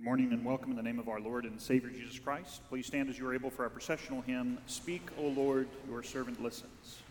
Good morning and welcome in the name of our Lord and Savior Jesus Christ. Please stand as you are able for our processional hymn, Speak, O Lord, your servant listens.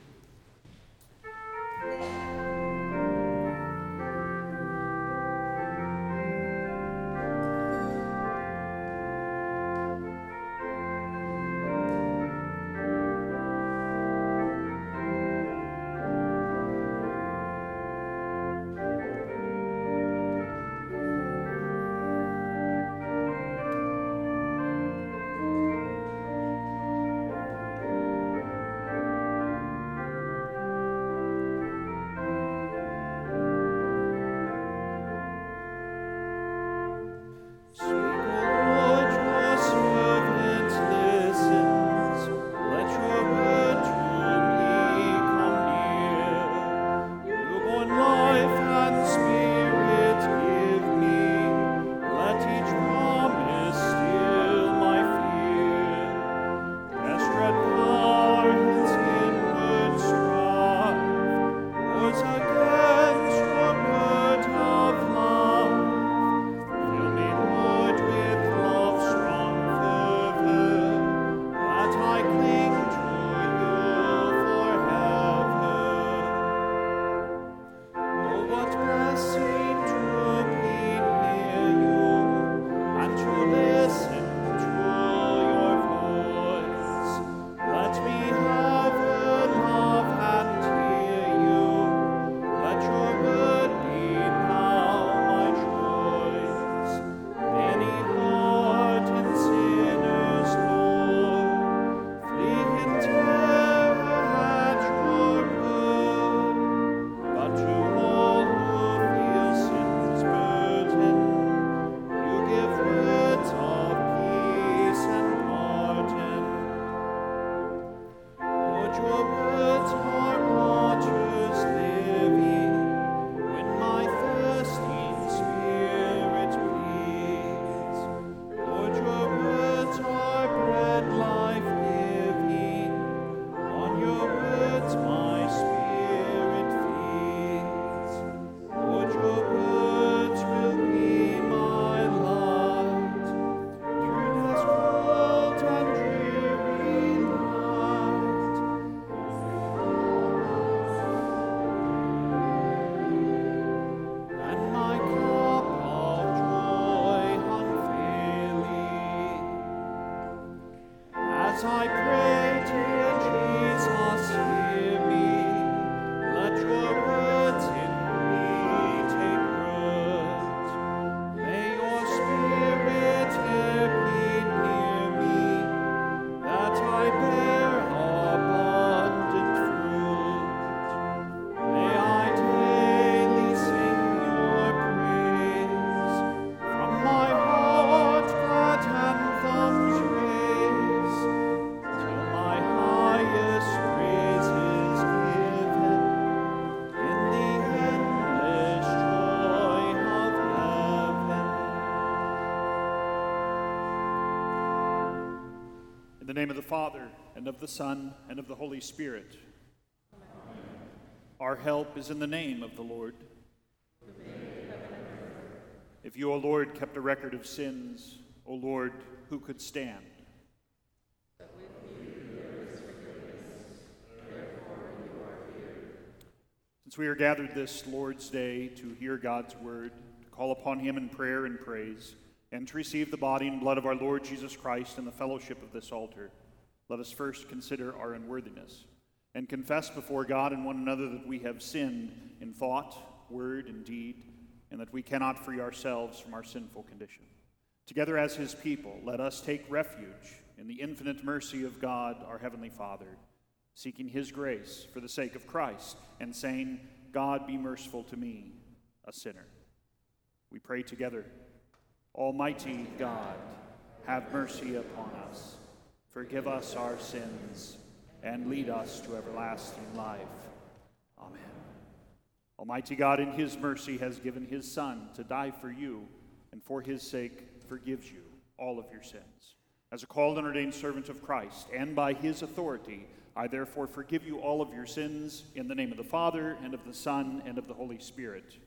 Oh. Name of the Father, and of the Son, and of the Holy Spirit. Amen. Our help is in the name of the Lord. If you, O Lord, kept a record of sins, O Lord, who could stand? Since we are gathered this Lord's Day to hear God's word, to call upon Him in prayer and praise, and to receive the body and blood of our Lord Jesus Christ in the fellowship of this altar, let us first consider our unworthiness and confess before God and one another that we have sinned in thought, word, and deed, and that we cannot free ourselves from our sinful condition. Together as His people, let us take refuge in the infinite mercy of God, our Heavenly Father, seeking His grace for the sake of Christ, and saying, God be merciful to me, a sinner. We pray together. Almighty God, have mercy upon us, forgive us our sins, and lead us to everlasting life. Amen. Almighty God, in his mercy, has given his Son to die for you, and for his sake forgives you all of your sins. As a called and ordained servant of Christ, and by his authority, I therefore forgive you all of your sins in the name of the Father, and of the Son, and of the Holy Spirit.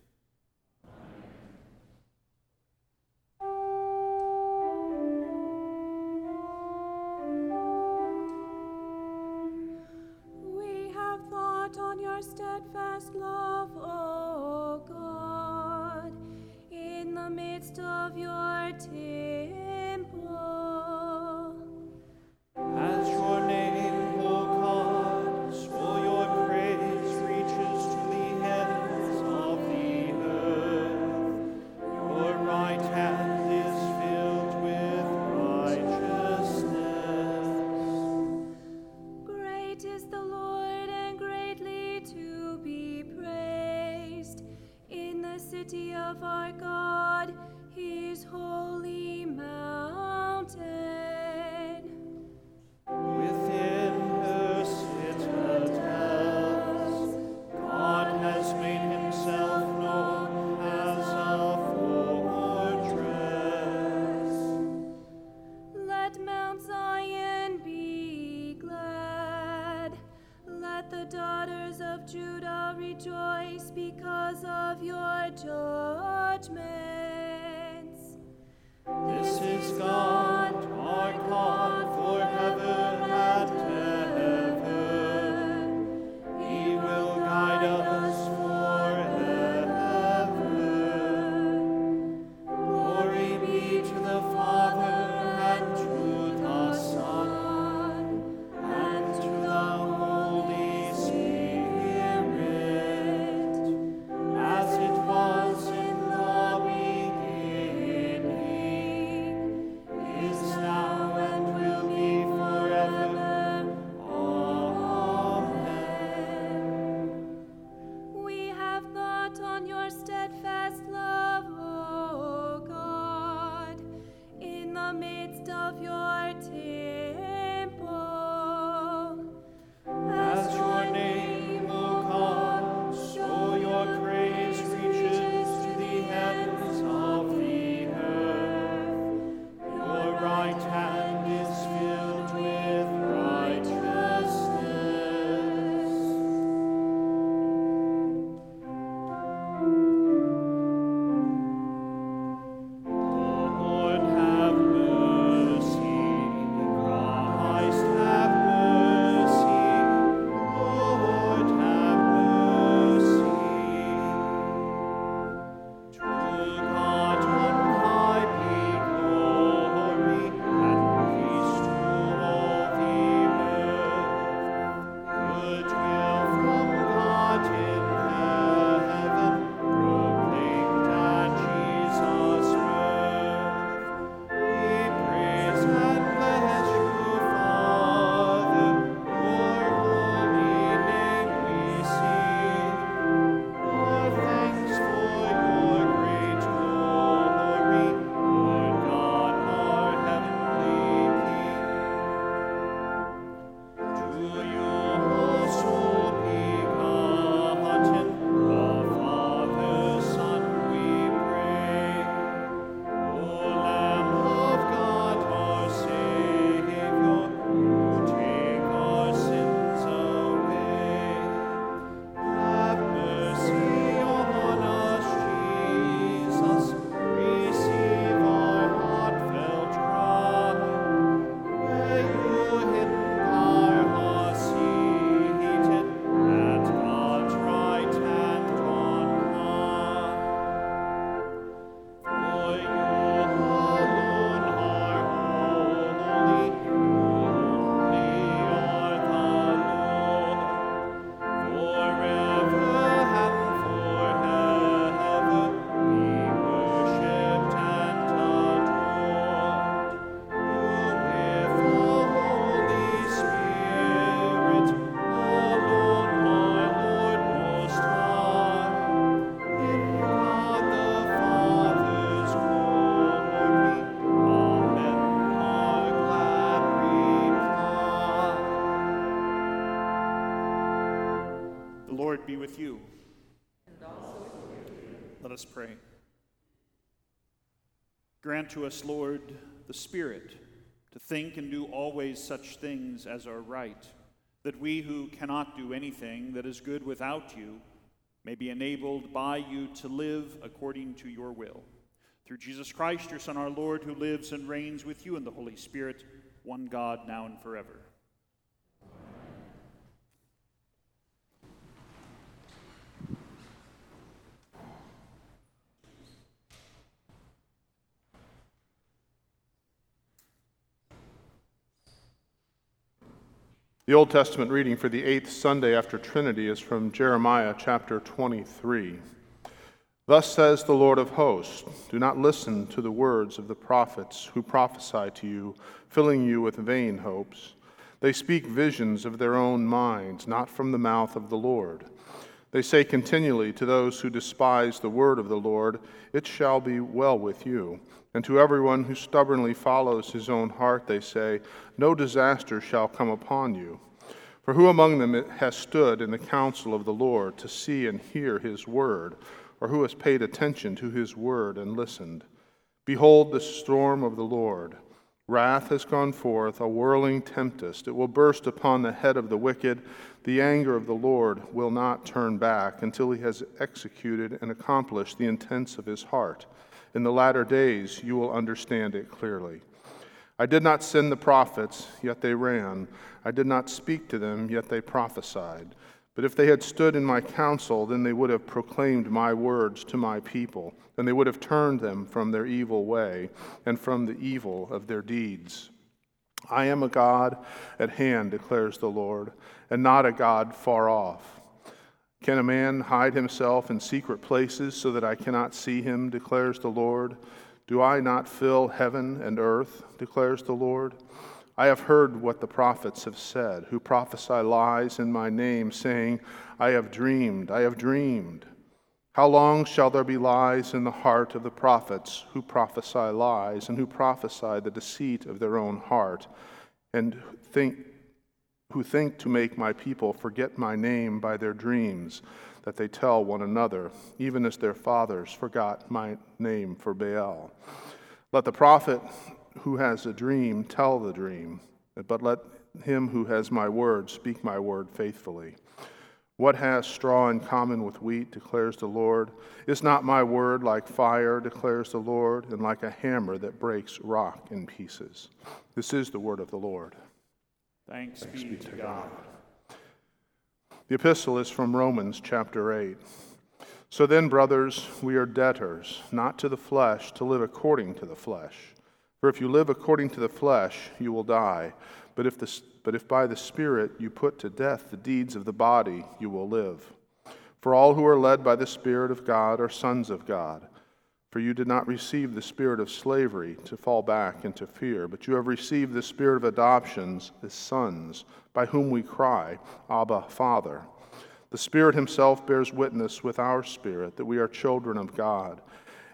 to us, Lord, the Spirit, to think and do always such things as are right, that we who cannot do anything that is good without you may be enabled by you to live according to your will. Through Jesus Christ, your Son, our Lord, who lives and reigns with you in the Holy Spirit, one God, now and forever. The Old Testament reading for the eighth Sunday after Trinity is from Jeremiah chapter 23. Thus says the Lord of hosts Do not listen to the words of the prophets who prophesy to you, filling you with vain hopes. They speak visions of their own minds, not from the mouth of the Lord. They say continually to those who despise the word of the Lord, It shall be well with you. And to everyone who stubbornly follows his own heart, they say, No disaster shall come upon you. For who among them has stood in the counsel of the Lord to see and hear his word? or who has paid attention to his word and listened. Behold the storm of the Lord. Wrath has gone forth, a whirling tempest. It will burst upon the head of the wicked. The anger of the Lord will not turn back until he has executed and accomplished the intents of his heart. In the latter days you will understand it clearly. I did not send the prophets, yet they ran. I did not speak to them, yet they prophesied. But if they had stood in my counsel, then they would have proclaimed my words to my people, and they would have turned them from their evil way and from the evil of their deeds. I am a God at hand, declares the Lord, and not a God far off. Can a man hide himself in secret places so that I cannot see him, declares the Lord? Do I not fill heaven and earth, declares the Lord? I have heard what the prophets have said, who prophesy lies in my name, saying, I have dreamed, I have dreamed. How long shall there be lies in the heart of the prophets who prophesy lies and who prophesy the deceit of their own heart, and think, who think to make my people forget my name by their dreams that they tell one another, even as their fathers forgot my name for Baal? Let the prophet who has a dream tell the dream, but let him who has my word speak my word faithfully. What has straw in common with wheat, declares the Lord? Is not my word like fire, declares the Lord, and like a hammer that breaks rock in pieces? This is the word of the Lord. Thanks, Thanks be, be, to God. God. The epistle is from Romans chapter 8. So then, brothers, we are debtors, not to the flesh, to live according to the flesh. For if you live according to the flesh, you will die. But if, the, but if by the Spirit you put to death the deeds of the body, you will live. For all who are led by the Spirit of God are sons of God. For you did not receive the spirit of slavery to fall back into fear, but you have received the spirit of adoptions as sons, by whom we cry, Abba, Father. The Spirit Himself bears witness with our spirit that we are children of God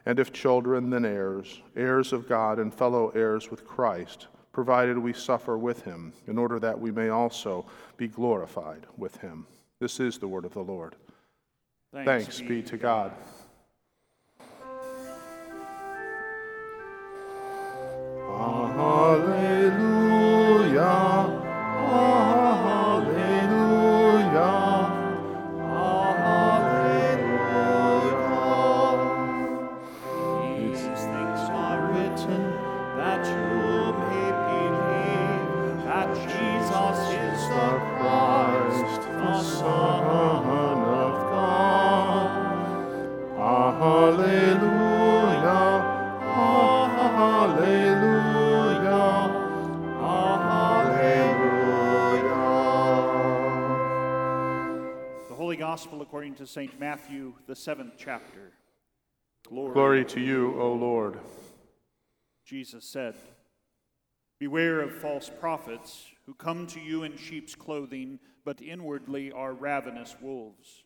and if children, then heirs, heirs of God and fellow heirs with Christ, provided we suffer with him, in order that we may also be glorified with him. This is the word of the Lord. Thanks, Thanks be to God. Hallelujah. According to St. Matthew, the seventh chapter. Glory, Glory to you, O Lord. Jesus said, Beware of false prophets who come to you in sheep's clothing, but inwardly are ravenous wolves.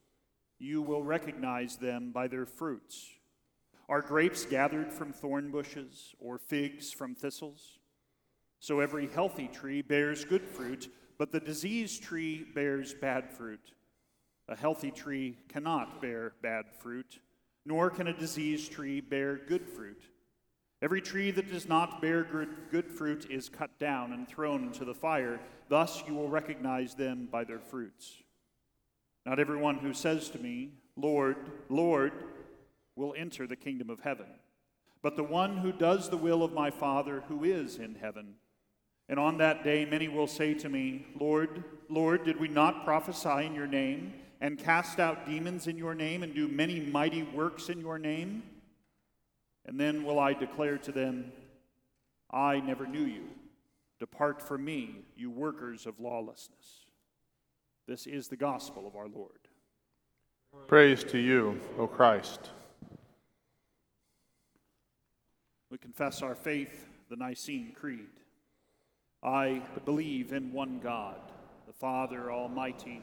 You will recognize them by their fruits. Are grapes gathered from thorn bushes, or figs from thistles? So every healthy tree bears good fruit, but the diseased tree bears bad fruit. A healthy tree cannot bear bad fruit, nor can a diseased tree bear good fruit. Every tree that does not bear good, fruit is cut down and thrown into the fire. Thus you will recognize them by their fruits. Not everyone who says to me, Lord, Lord, will enter the kingdom of heaven, but the one who does the will of my Father who is in heaven. And on that day many will say to me, Lord, Lord, did we not prophesy in your name? And cast out demons in your name and do many mighty works in your name? And then will I declare to them, I never knew you. Depart from me, you workers of lawlessness. This is the gospel of our Lord. Praise to you, O Christ. We confess our faith, the Nicene Creed. I believe in one God, the Father Almighty,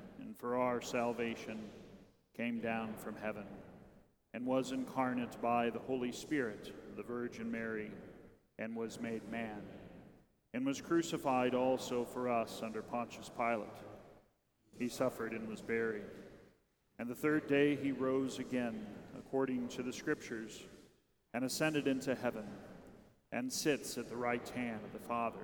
and for our salvation came down from heaven, and was incarnate by the Holy Spirit, the Virgin Mary, and was made man, and was crucified also for us under Pontius Pilate. He suffered and was buried. And the third day he rose again, according to the Scriptures, and ascended into heaven, and sits at the right hand of the Father.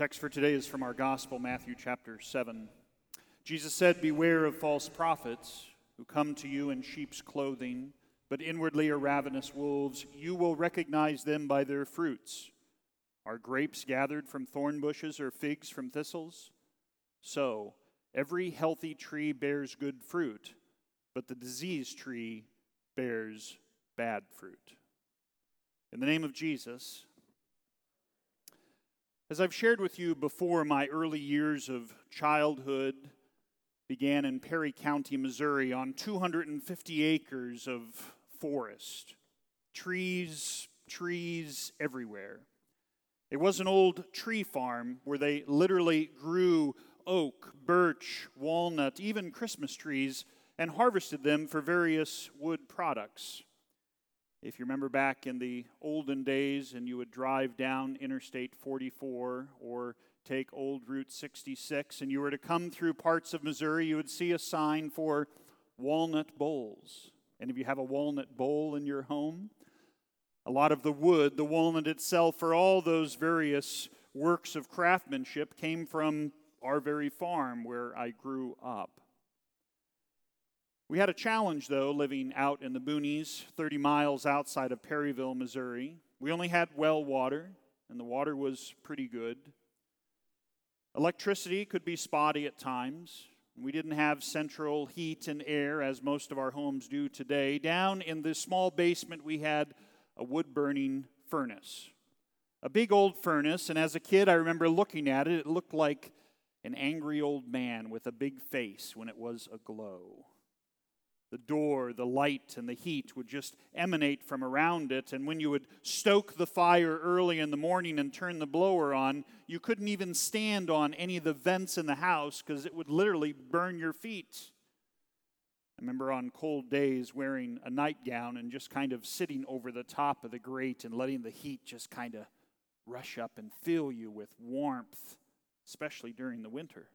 Text for today is from our gospel, Matthew chapter 7. Jesus said, Beware of false prophets who come to you in sheep's clothing, but inwardly are ravenous wolves. You will recognize them by their fruits. Are grapes gathered from thorn bushes or figs from thistles? So, every healthy tree bears good fruit, but the diseased tree bears bad fruit. In the name of Jesus, as I've shared with you before, my early years of childhood began in Perry County, Missouri, on 250 acres of forest. Trees, trees everywhere. It was an old tree farm where they literally grew oak, birch, walnut, even Christmas trees, and harvested them for various wood products. If you remember back in the olden days and you would drive down Interstate 44 or take Old Route 66 and you were to come through parts of Missouri, you would see a sign for walnut bowls. And if you have a walnut bowl in your home, a lot of the wood, the walnut itself, for all those various works of craftsmanship came from our very farm where I grew up. We had a challenge, though, living out in the boonies, 30 miles outside of Perryville, Missouri. We only had well water, and the water was pretty good. Electricity could be spotty at times. We didn't have central heat and air as most of our homes do today. Down in the small basement, we had a wood burning furnace. A big old furnace, and as a kid, I remember looking at it. It looked like an angry old man with a big face when it was aglow. The door, the light, and the heat would just emanate from around it. And when you would stoke the fire early in the morning and turn the blower on, you couldn't even stand on any of the vents in the house because it would literally burn your feet. I remember on cold days wearing a nightgown and just kind of sitting over the top of the grate and letting the heat just kind of rush up and fill you with warmth, especially during the winter.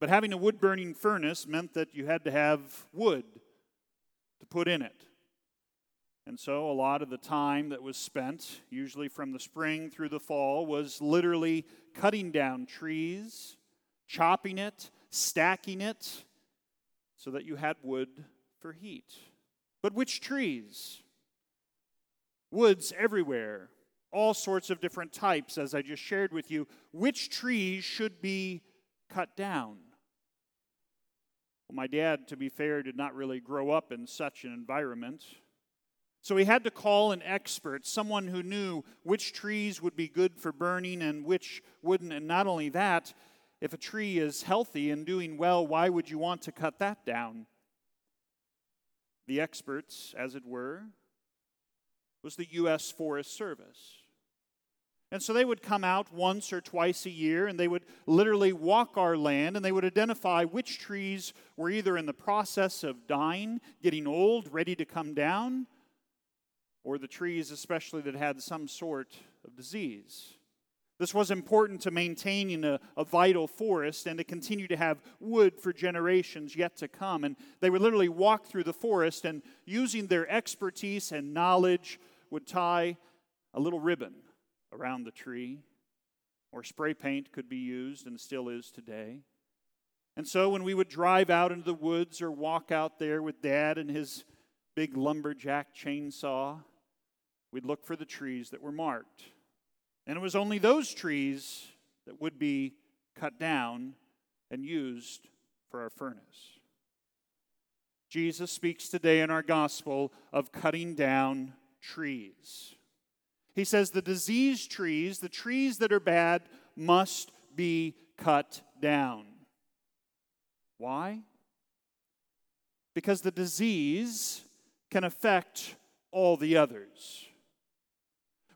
But having a wood burning furnace meant that you had to have wood to put in it. And so a lot of the time that was spent, usually from the spring through the fall, was literally cutting down trees, chopping it, stacking it, so that you had wood for heat. But which trees? Woods everywhere, all sorts of different types, as I just shared with you. Which trees should be cut down? Well, my dad, to be fair, did not really grow up in such an environment. So he had to call an expert, someone who knew which trees would be good for burning and which wouldn't. And not only that, if a tree is healthy and doing well, why would you want to cut that down? The experts, as it were, was the U.S. Forest Service. And so they would come out once or twice a year and they would literally walk our land and they would identify which trees were either in the process of dying, getting old, ready to come down, or the trees, especially that had some sort of disease. This was important to maintaining a, a, vital forest and to continue to have wood for generations yet to come. And they would literally walk through the forest and, using their expertise and knowledge, would tie a little ribbon around the tree, or spray paint could be used and still is today. And so when we would drive out into the woods or walk out there with Dad and his big lumberjack chainsaw, we'd look for the trees that were marked. And it was only those trees that would be cut down and used for our furnace. Jesus speaks today in our gospel of cutting down trees. He says the diseased trees, the trees that are bad, must be cut down. Why? Because the disease can affect all the others.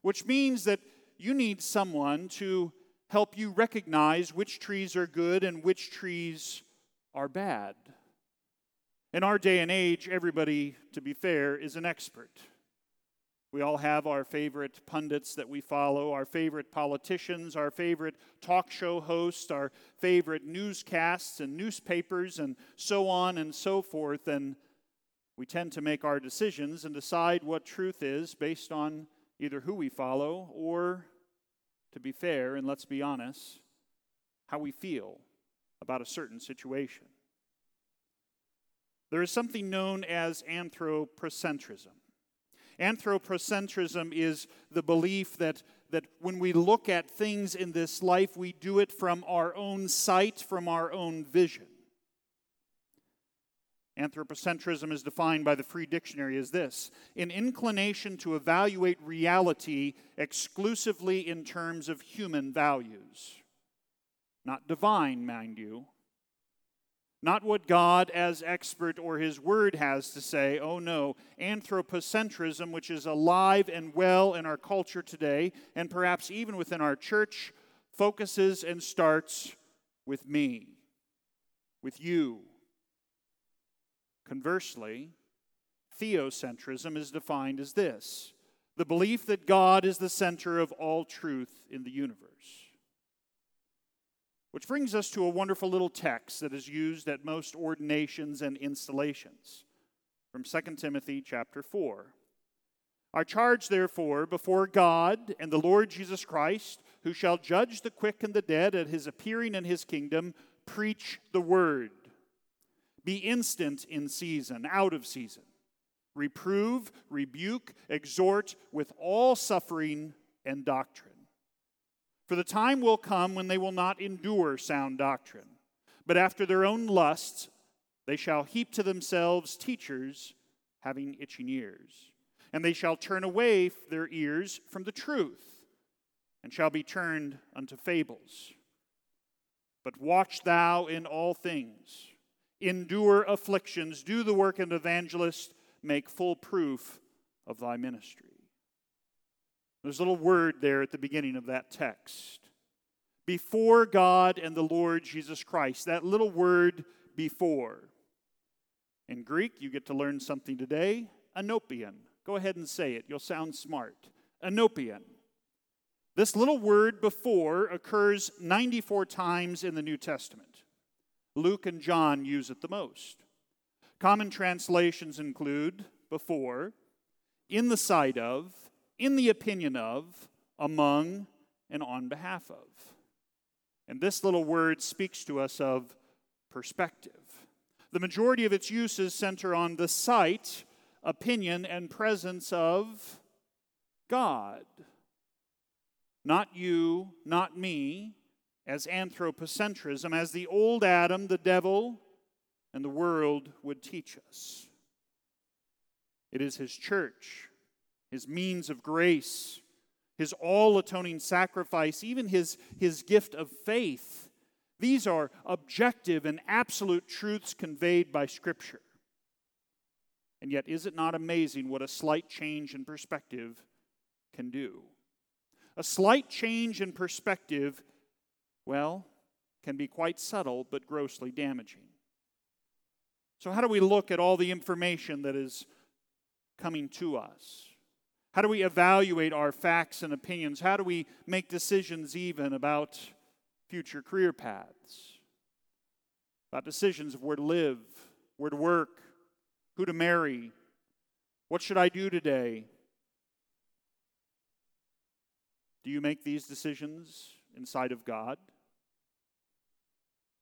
Which means that you need someone to help you recognize which trees are good and which trees are bad. In our day and age, everybody, to be fair, is an expert. We all have our favorite pundits that we follow, our favorite politicians, our favorite talk show hosts, our favorite newscasts and newspapers, and so on and so forth. And we tend to make our decisions and decide what truth is based on either who we follow or to be fair, and let's be honest, how we feel about a certain situation. There is something known as anthropocentrism. Anthropocentrism is the belief that, that when we look at things in this life, we do it from our own sight, from our own vision. Anthropocentrism is defined by the Free Dictionary as this an inclination to evaluate reality exclusively in terms of human values. Not divine, mind you. Not what God, as expert or His Word, has to say. Oh no. Anthropocentrism, which is alive and well in our culture today, and perhaps even within our church, focuses and starts with me, with you Conversely, theocentrism is defined as this the belief that God is the center of all truth in the universe. Which brings us to a wonderful little text that is used at most ordinations and installations from 2 Timothy chapter 4. Our charge, therefore, before God and the Lord Jesus Christ, who shall judge the quick and the dead at his appearing in his kingdom, preach the word. Be instant in season, out of season. Reprove, rebuke, exhort with all suffering and doctrine. For the time will come when they will not endure sound doctrine, but after their own lusts they shall heap to themselves teachers having itching ears. And they shall turn away their ears from the truth, and shall be turned unto fables. But watch thou in all things endure afflictions, do the work of an evangelist, make full proof of thy ministry. There's a little word there at the beginning of that text. Before God and the Lord Jesus Christ. That little word before. In Greek, you get to learn something today. Anopian. Go ahead and say it. You'll sound smart. Anopian. This little word before occurs 94 times in the New Testament. Luke and John use it the most. Common translations include before, in the sight of, in the opinion of, among, and on behalf of. And this little word speaks to us of perspective. The majority of its uses center on the sight, opinion, and presence of God. Not you, not me, as anthropocentrism, as the old Adam, the devil, and the world would teach us. It is his church, his means of grace, his all atoning sacrifice, even his, his gift of faith. These are objective and absolute truths conveyed by Scripture. And yet, is it not amazing what a slight change in perspective can do? A slight change in perspective well, can be quite subtle but grossly damaging. So, how do we look at all the information that is coming to us? How do we evaluate our facts and opinions? How do we make decisions even about future career paths? About decisions of where to live, where to work, who to marry, what should I do today? Do you make these decisions inside of God?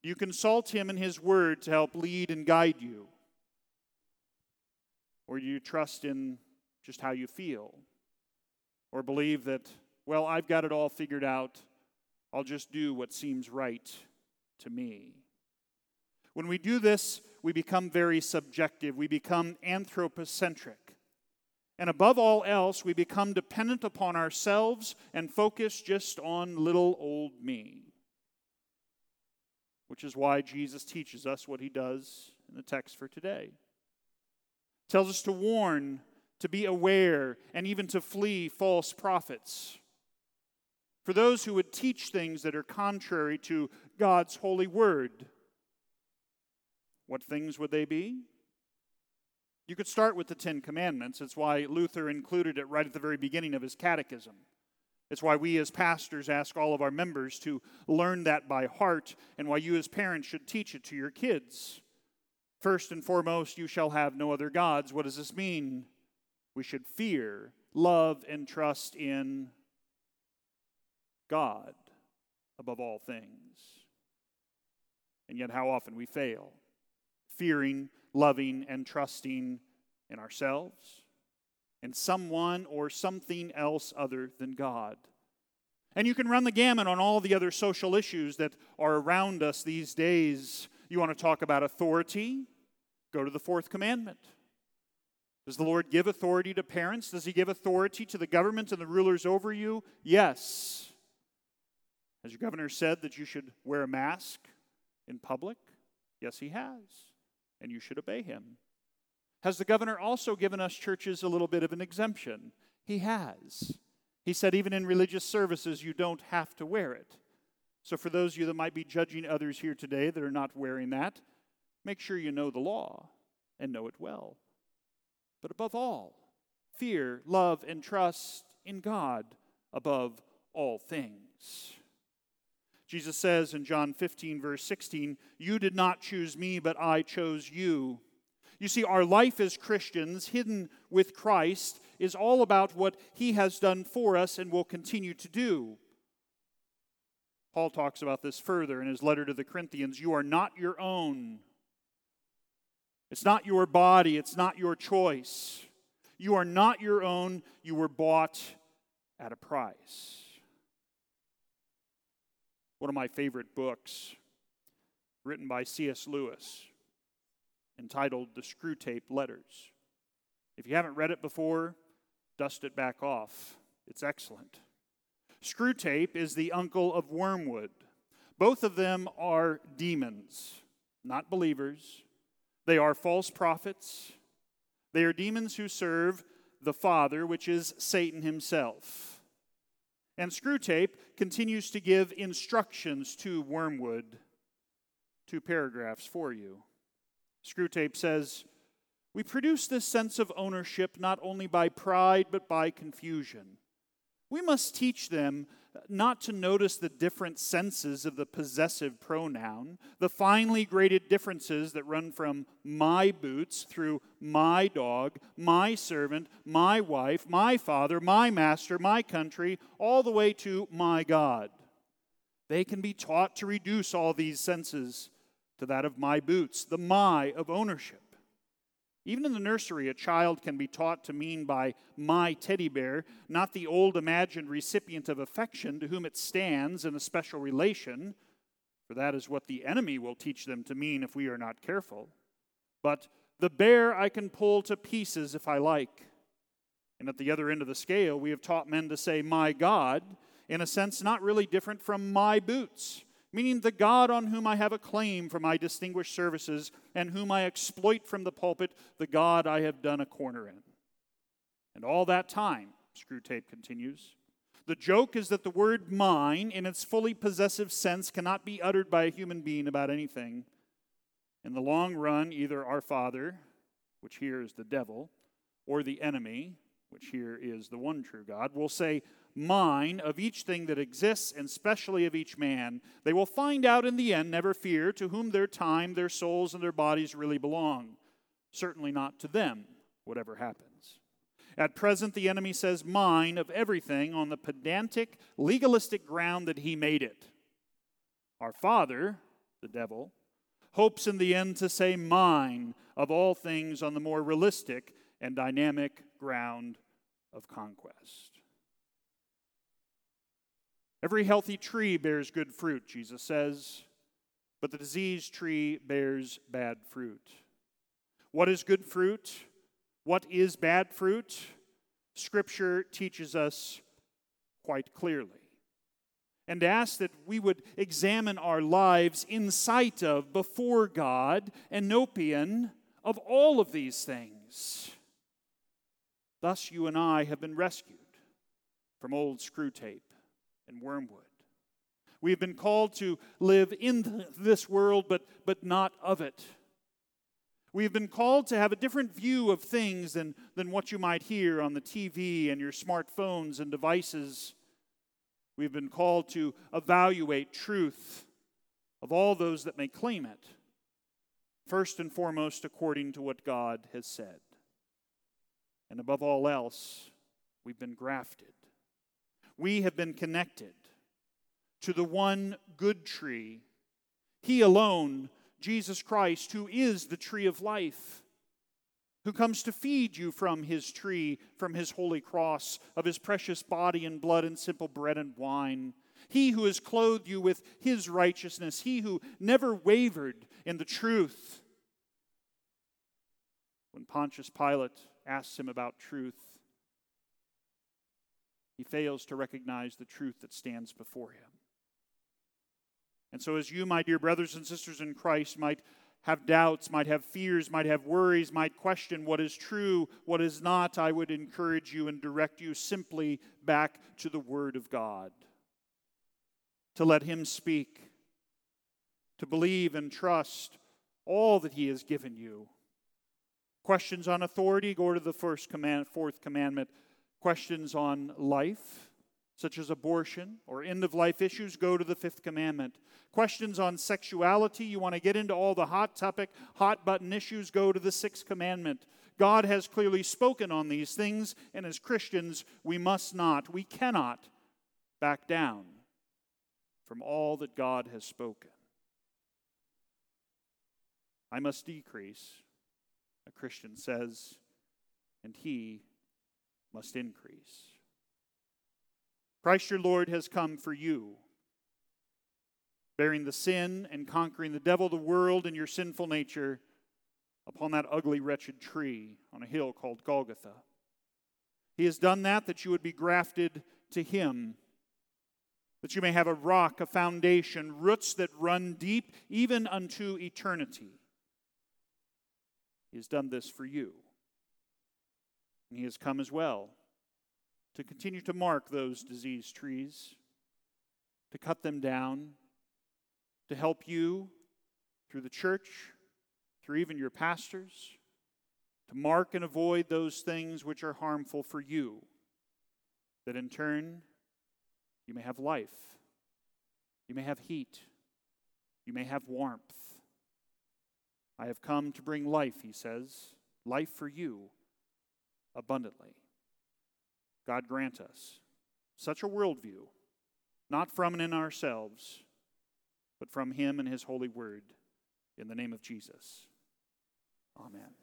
Do you consult Him in His Word to help lead and guide you? Or do you trust in just how you feel? Or believe that, well, I've got it all figured out, I'll just do what seems right to me? When we do this, we become very subjective, we become anthropocentric. And above all else, we become dependent upon ourselves and focus just on little old me which is why Jesus teaches us what he does in the text for today. Tells us to warn, to be aware, and even to flee false prophets. For those who would teach things that are contrary to God's holy word, what things would they be? You could start with the Ten Commandments. It's why Luther included it right at the very beginning of his catechism. It's why we as pastors ask all of our members to learn that by heart, and why you as parents should teach it to your kids. First and foremost, you shall have no other gods. What does this mean? We should fear, love, and trust in God above all things. And yet, how often we fail, fearing, loving, and trusting in ourselves, in someone or something else other than God. And you can run the gamut on all the other social issues that are around us these days. You want to talk about authority? Go to the fourth commandment. Does the Lord give authority to parents? Does He give authority to the government and the rulers over you? Yes. Has your governor said that you should wear a mask in public? Yes, he has. And you should obey him. Has the governor also given us churches a little bit of an exemption? He has. He said, even in religious services, you don't have to wear it. So, for those of you that might be judging others here today that are not wearing that, make sure you know the law and know it well. But above all, fear, love, and trust in God above all things. Jesus says in John 15, verse 16, You did not choose me, but I chose you. You see, our life as Christians, hidden with Christ, is all about what he has done for us and will continue to do. Paul talks about this further in his letter to the Corinthians. You are not your own. It's not your body, it's not your choice. You are not your own, you were bought at a price. One of my favorite books, written by C.S. Lewis, entitled The Screwtape Letters. If you haven't read it before, dust it back off. It's excellent. Screwtape is the uncle of Wormwood. Both of them are demons, not believers. They are false prophets. They are demons who serve the Father, which is Satan himself. And Screwtape continues to give instructions to Wormwood. Two paragraphs for you. Screwtape says, We produce this sense of ownership not only by pride, but by confusion. We must teach them not to notice the different senses of the possessive pronoun, the finely graded differences that run from my boots through my dog, my servant, my wife, my father, my master, my country, all the way to my God. They can be taught to reduce all these senses to that of my boots, the my of ownership. Even in the nursery, a child can be taught to mean by my teddy bear not the old imagined recipient of affection to whom it stands in a special relation, for that is what the enemy will teach them to mean if we are not careful, but the bear I can pull to pieces if I like. And at the other end of the scale, we have taught men to say, My God, in a sense not really different from my boots meaning the God on whom I have a claim for my distinguished services and whom I exploit from the pulpit, the God I have done a corner in. And all that time, Screwtape continues, the joke is that the word mine, in its fully possessive sense, cannot be uttered by a human being about anything. In the long run, either our Father, which here is the devil, or the enemy, which here is the one true God, will say, mine of each thing that exists, and specially of each man. They will find out in the end, never fear, to whom their time, their souls, and their bodies really belong. Certainly not to them, whatever happens. At present, the enemy says mine of everything on the pedantic, legalistic ground that he made it. Our Father, the devil, hopes in the end to say mine of all things on the more realistic and dynamic ground of conquest. Every healthy tree bears good fruit, Jesus says, but the diseased tree bears bad fruit. What is good fruit? What is bad fruit? Scripture teaches us quite clearly. And ask that we would examine our lives in sight of, before God, Enopian, of all of these things. Thus, you and I have been rescued from old Screwtape and wormwood. We have been called to live in this world, but, but not of it. We have been called to have a different view of things than, than what you might hear on the TV and your smartphones and devices. We've been called to evaluate truth of all those that may claim it, first and foremost according to what God has said. And above all else, we've been grafted we have been connected to the one good tree. He alone, Jesus Christ, who is the tree of life, who comes to feed you from his tree, from his holy cross, of his precious body and blood and simple bread and wine. He who has clothed you with his righteousness, he who never wavered in the truth. When Pontius Pilate asks him about truth, he fails to recognize the truth that stands before him. And so, as you, my dear brothers and sisters in Christ, might have doubts, might have fears, might have worries, might question what is true, what is not, I would encourage you and direct you simply back to the Word of God. To let Him speak, to believe and trust all that He has given you. Questions on authority, go to the first command, fourth commandment. Questions on life, such as abortion or end of life issues, go to the fifth commandment. Questions on sexuality, you want to get into all the hot topic, hot button issues, go to the sixth commandment. God has clearly spoken on these things, and as Christians, we must not, we cannot back down from all that God has spoken. I must decrease, a Christian says, and he must increase. Christ your Lord has come for you, bearing the sin and conquering the devil, the world, and your sinful nature upon that ugly, wretched tree on a hill called Golgotha. He has done that that you would be grafted to Him, that you may have a rock, a foundation, roots that run deep even unto eternity. He has done this for you. And He has come as well to continue to mark those diseased trees, to cut them down, to help you through the church, through even your pastors, to mark and avoid those things which are harmful for you, that in turn you may have life, you may have heat, you may have warmth. I have come to bring life, he says, life for you abundantly. God grant us such a worldview, not from and in ourselves, but from Him and His holy word. In the name of Jesus. Amen.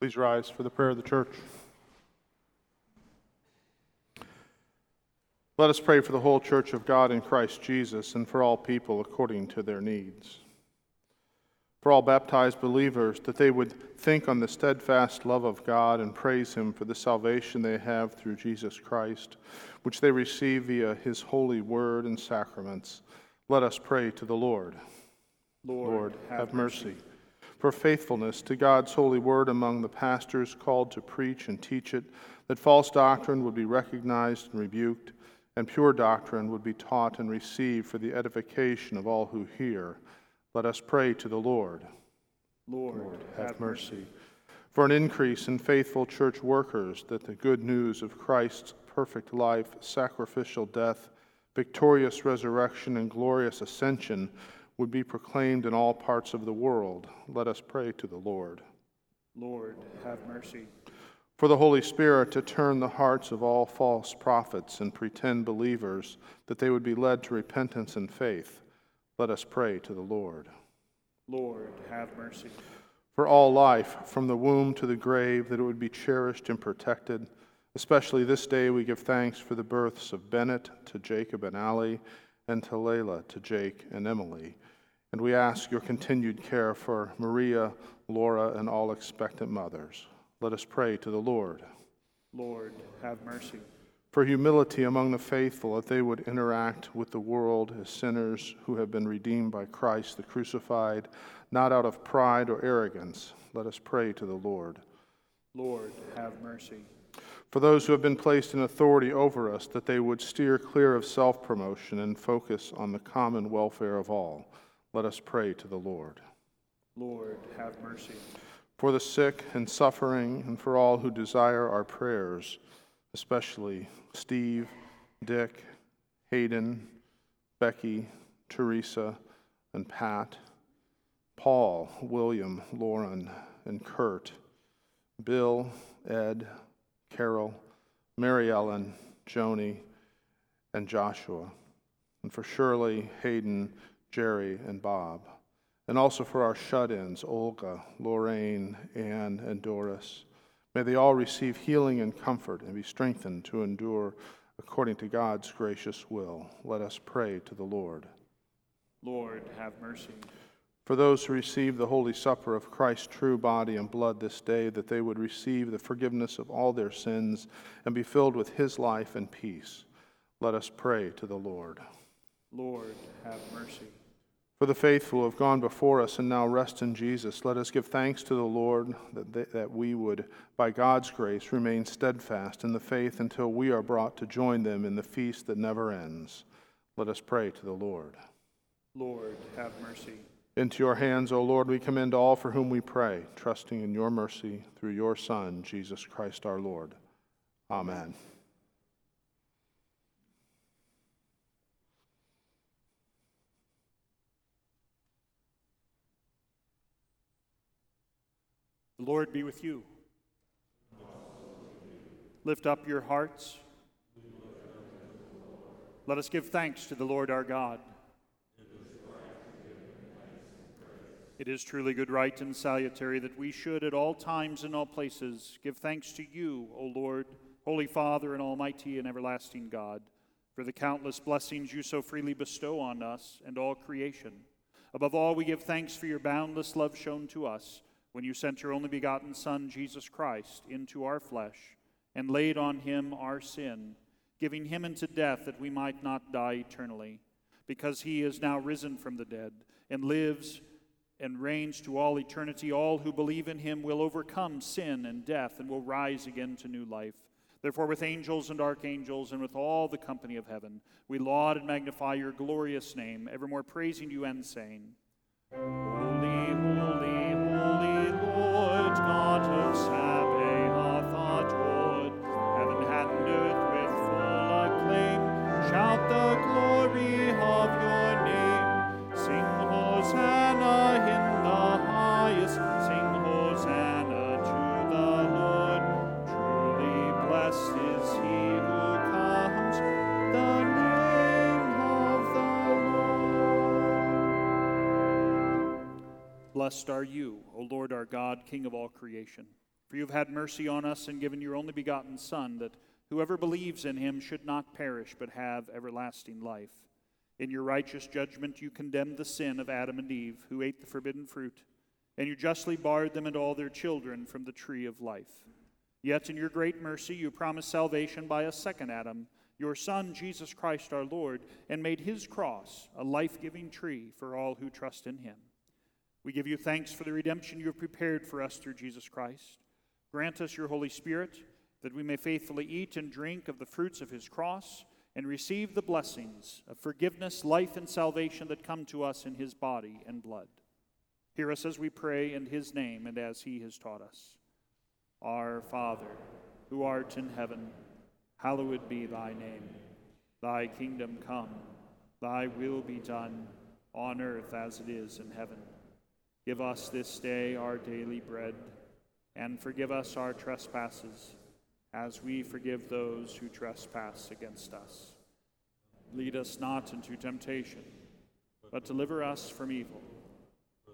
Please rise for the prayer of the church. Let us pray for the whole church of God in Christ Jesus and for all people according to their needs. For all baptized believers, that they would think on the steadfast love of God and praise Him for the salvation they have through Jesus Christ, which they receive via His holy word and sacraments. Let us pray to the Lord. Lord, Lord have, have mercy. mercy for faithfulness to God's holy word among the pastors called to preach and teach it, that false doctrine would be recognized and rebuked, and pure doctrine would be taught and received for the edification of all who hear. Let us pray to the Lord. Lord, Lord have, have mercy. mercy. For an increase in faithful church workers, that the good news of Christ's perfect life, sacrificial death, victorious resurrection, and glorious ascension would be proclaimed in all parts of the world. Let us pray to the Lord. Lord, have mercy. For the Holy Spirit to turn the hearts of all false prophets and pretend believers that they would be led to repentance and faith, let us pray to the Lord. Lord, have mercy. For all life, from the womb to the grave, that it would be cherished and protected. Especially this day, we give thanks for the births of Bennett to Jacob and Ali, and to Layla to Jake and Emily. And we ask your continued care for Maria, Laura, and all expectant mothers. Let us pray to the Lord. Lord, have mercy. For humility among the faithful, that they would interact with the world as sinners who have been redeemed by Christ the crucified, not out of pride or arrogance. Let us pray to the Lord. Lord, have mercy. For those who have been placed in authority over us, that they would steer clear of self promotion and focus on the common welfare of all. Let us pray to the Lord. Lord, have mercy. For the sick and suffering, and for all who desire our prayers, especially Steve, Dick, Hayden, Becky, Teresa, and Pat, Paul, William, Lauren, and Kurt, Bill, Ed, Carol, Mary Ellen, Joni, and Joshua, and for Shirley, Hayden, Jerry, and Bob, and also for our shut ins, Olga, Lorraine, Anne, and Doris. May they all receive healing and comfort and be strengthened to endure according to God's gracious will. Let us pray to the Lord. Lord, have mercy. For those who receive the Holy Supper of Christ's true body and blood this day, that they would receive the forgiveness of all their sins and be filled with his life and peace. Let us pray to the Lord. Lord, have mercy. For the faithful have gone before us and now rest in Jesus, let us give thanks to the Lord that, they, that we would, by God's grace, remain steadfast in the faith until we are brought to join them in the feast that never ends. Let us pray to the Lord. Lord, have mercy. Into your hands, O Lord, we commend all for whom we pray, trusting in your mercy through your Son, Jesus Christ our Lord. Amen. The Lord be with you. Lift up your hearts. Let us give thanks to the Lord our God. It is truly good, right, and salutary that we should at all times and all places give thanks to you, O Lord, Holy Father and Almighty and everlasting God, for the countless blessings you so freely bestow on us and all creation. Above all, we give thanks for your boundless love shown to us when you sent your only begotten Son, Jesus Christ, into our flesh and laid on him our sin, giving him into death that we might not die eternally, because he is now risen from the dead and lives and reigns to all eternity. All who believe in him will overcome sin and death and will rise again to new life. Therefore, with angels and archangels and with all the company of heaven, we laud and magnify your glorious name, evermore praising you and saying, Blessed are you, O Lord our God, King of all creation. For you have had mercy on us and given your only begotten Son, that whoever believes in him should not perish, but have everlasting life. In your righteous judgment, you condemned the sin of Adam and Eve, who ate the forbidden fruit, and you justly barred them and all their children from the tree of life. Yet in your great mercy, you promised salvation by a second Adam, your Son, Jesus Christ our Lord, and made his cross a life giving tree for all who trust in him. We give you thanks for the redemption you have prepared for us through Jesus Christ. Grant us your Holy Spirit, that we may faithfully eat and drink of the fruits of his cross and receive the blessings of forgiveness, life, and salvation that come to us in his body and blood. Hear us as we pray in his name and as he has taught us. Our Father, who art in heaven, hallowed be thy name. Thy kingdom come, thy will be done, on earth as it is in heaven. Give us this day our daily bread, and forgive us our trespasses, as we forgive those who trespass against us. Lead us not into temptation, but deliver us from evil.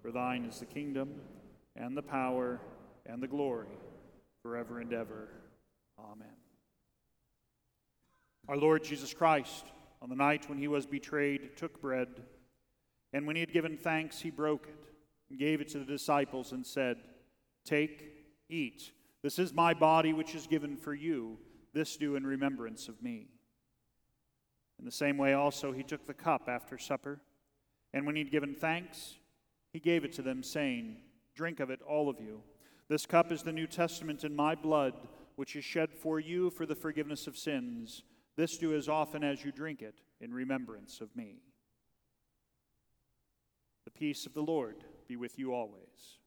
For thine is the kingdom, and the power, and the glory, forever and ever. Amen. Our Lord Jesus Christ, on the night when he was betrayed, took bread, and when he had given thanks, he broke it, gave it to the disciples, and said, Take, eat. This is my body, which is given for you. This do in remembrance of me. In the same way, also, he took the cup after supper, and when he had given thanks, he gave it to them, saying, Drink of it, all of you. This cup is the New Testament in my blood, which is shed for you for the forgiveness of sins. This do as often as you drink it in remembrance of me. The peace of the Lord be with you always.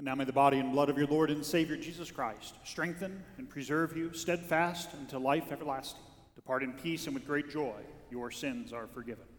And now may the body and blood of your Lord and Savior Jesus Christ strengthen and preserve you steadfast unto life everlasting. Depart in peace and with great joy. Your sins are forgiven.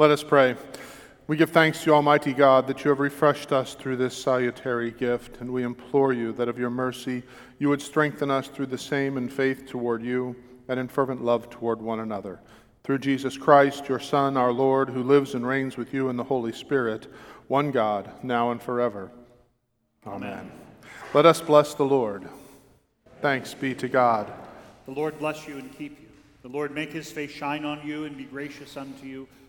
Let us pray. We give thanks to Almighty God, that you have refreshed us through this salutary gift, and we implore you that of your mercy you would strengthen us through the same in faith toward you and in fervent love toward one another. Through Jesus Christ, your Son, our Lord, who lives and reigns with you in the Holy Spirit, one God, now and forever. Amen. Let us bless the Lord. Thanks be to God. The Lord bless you and keep you. The Lord make his face shine on you and be gracious unto you.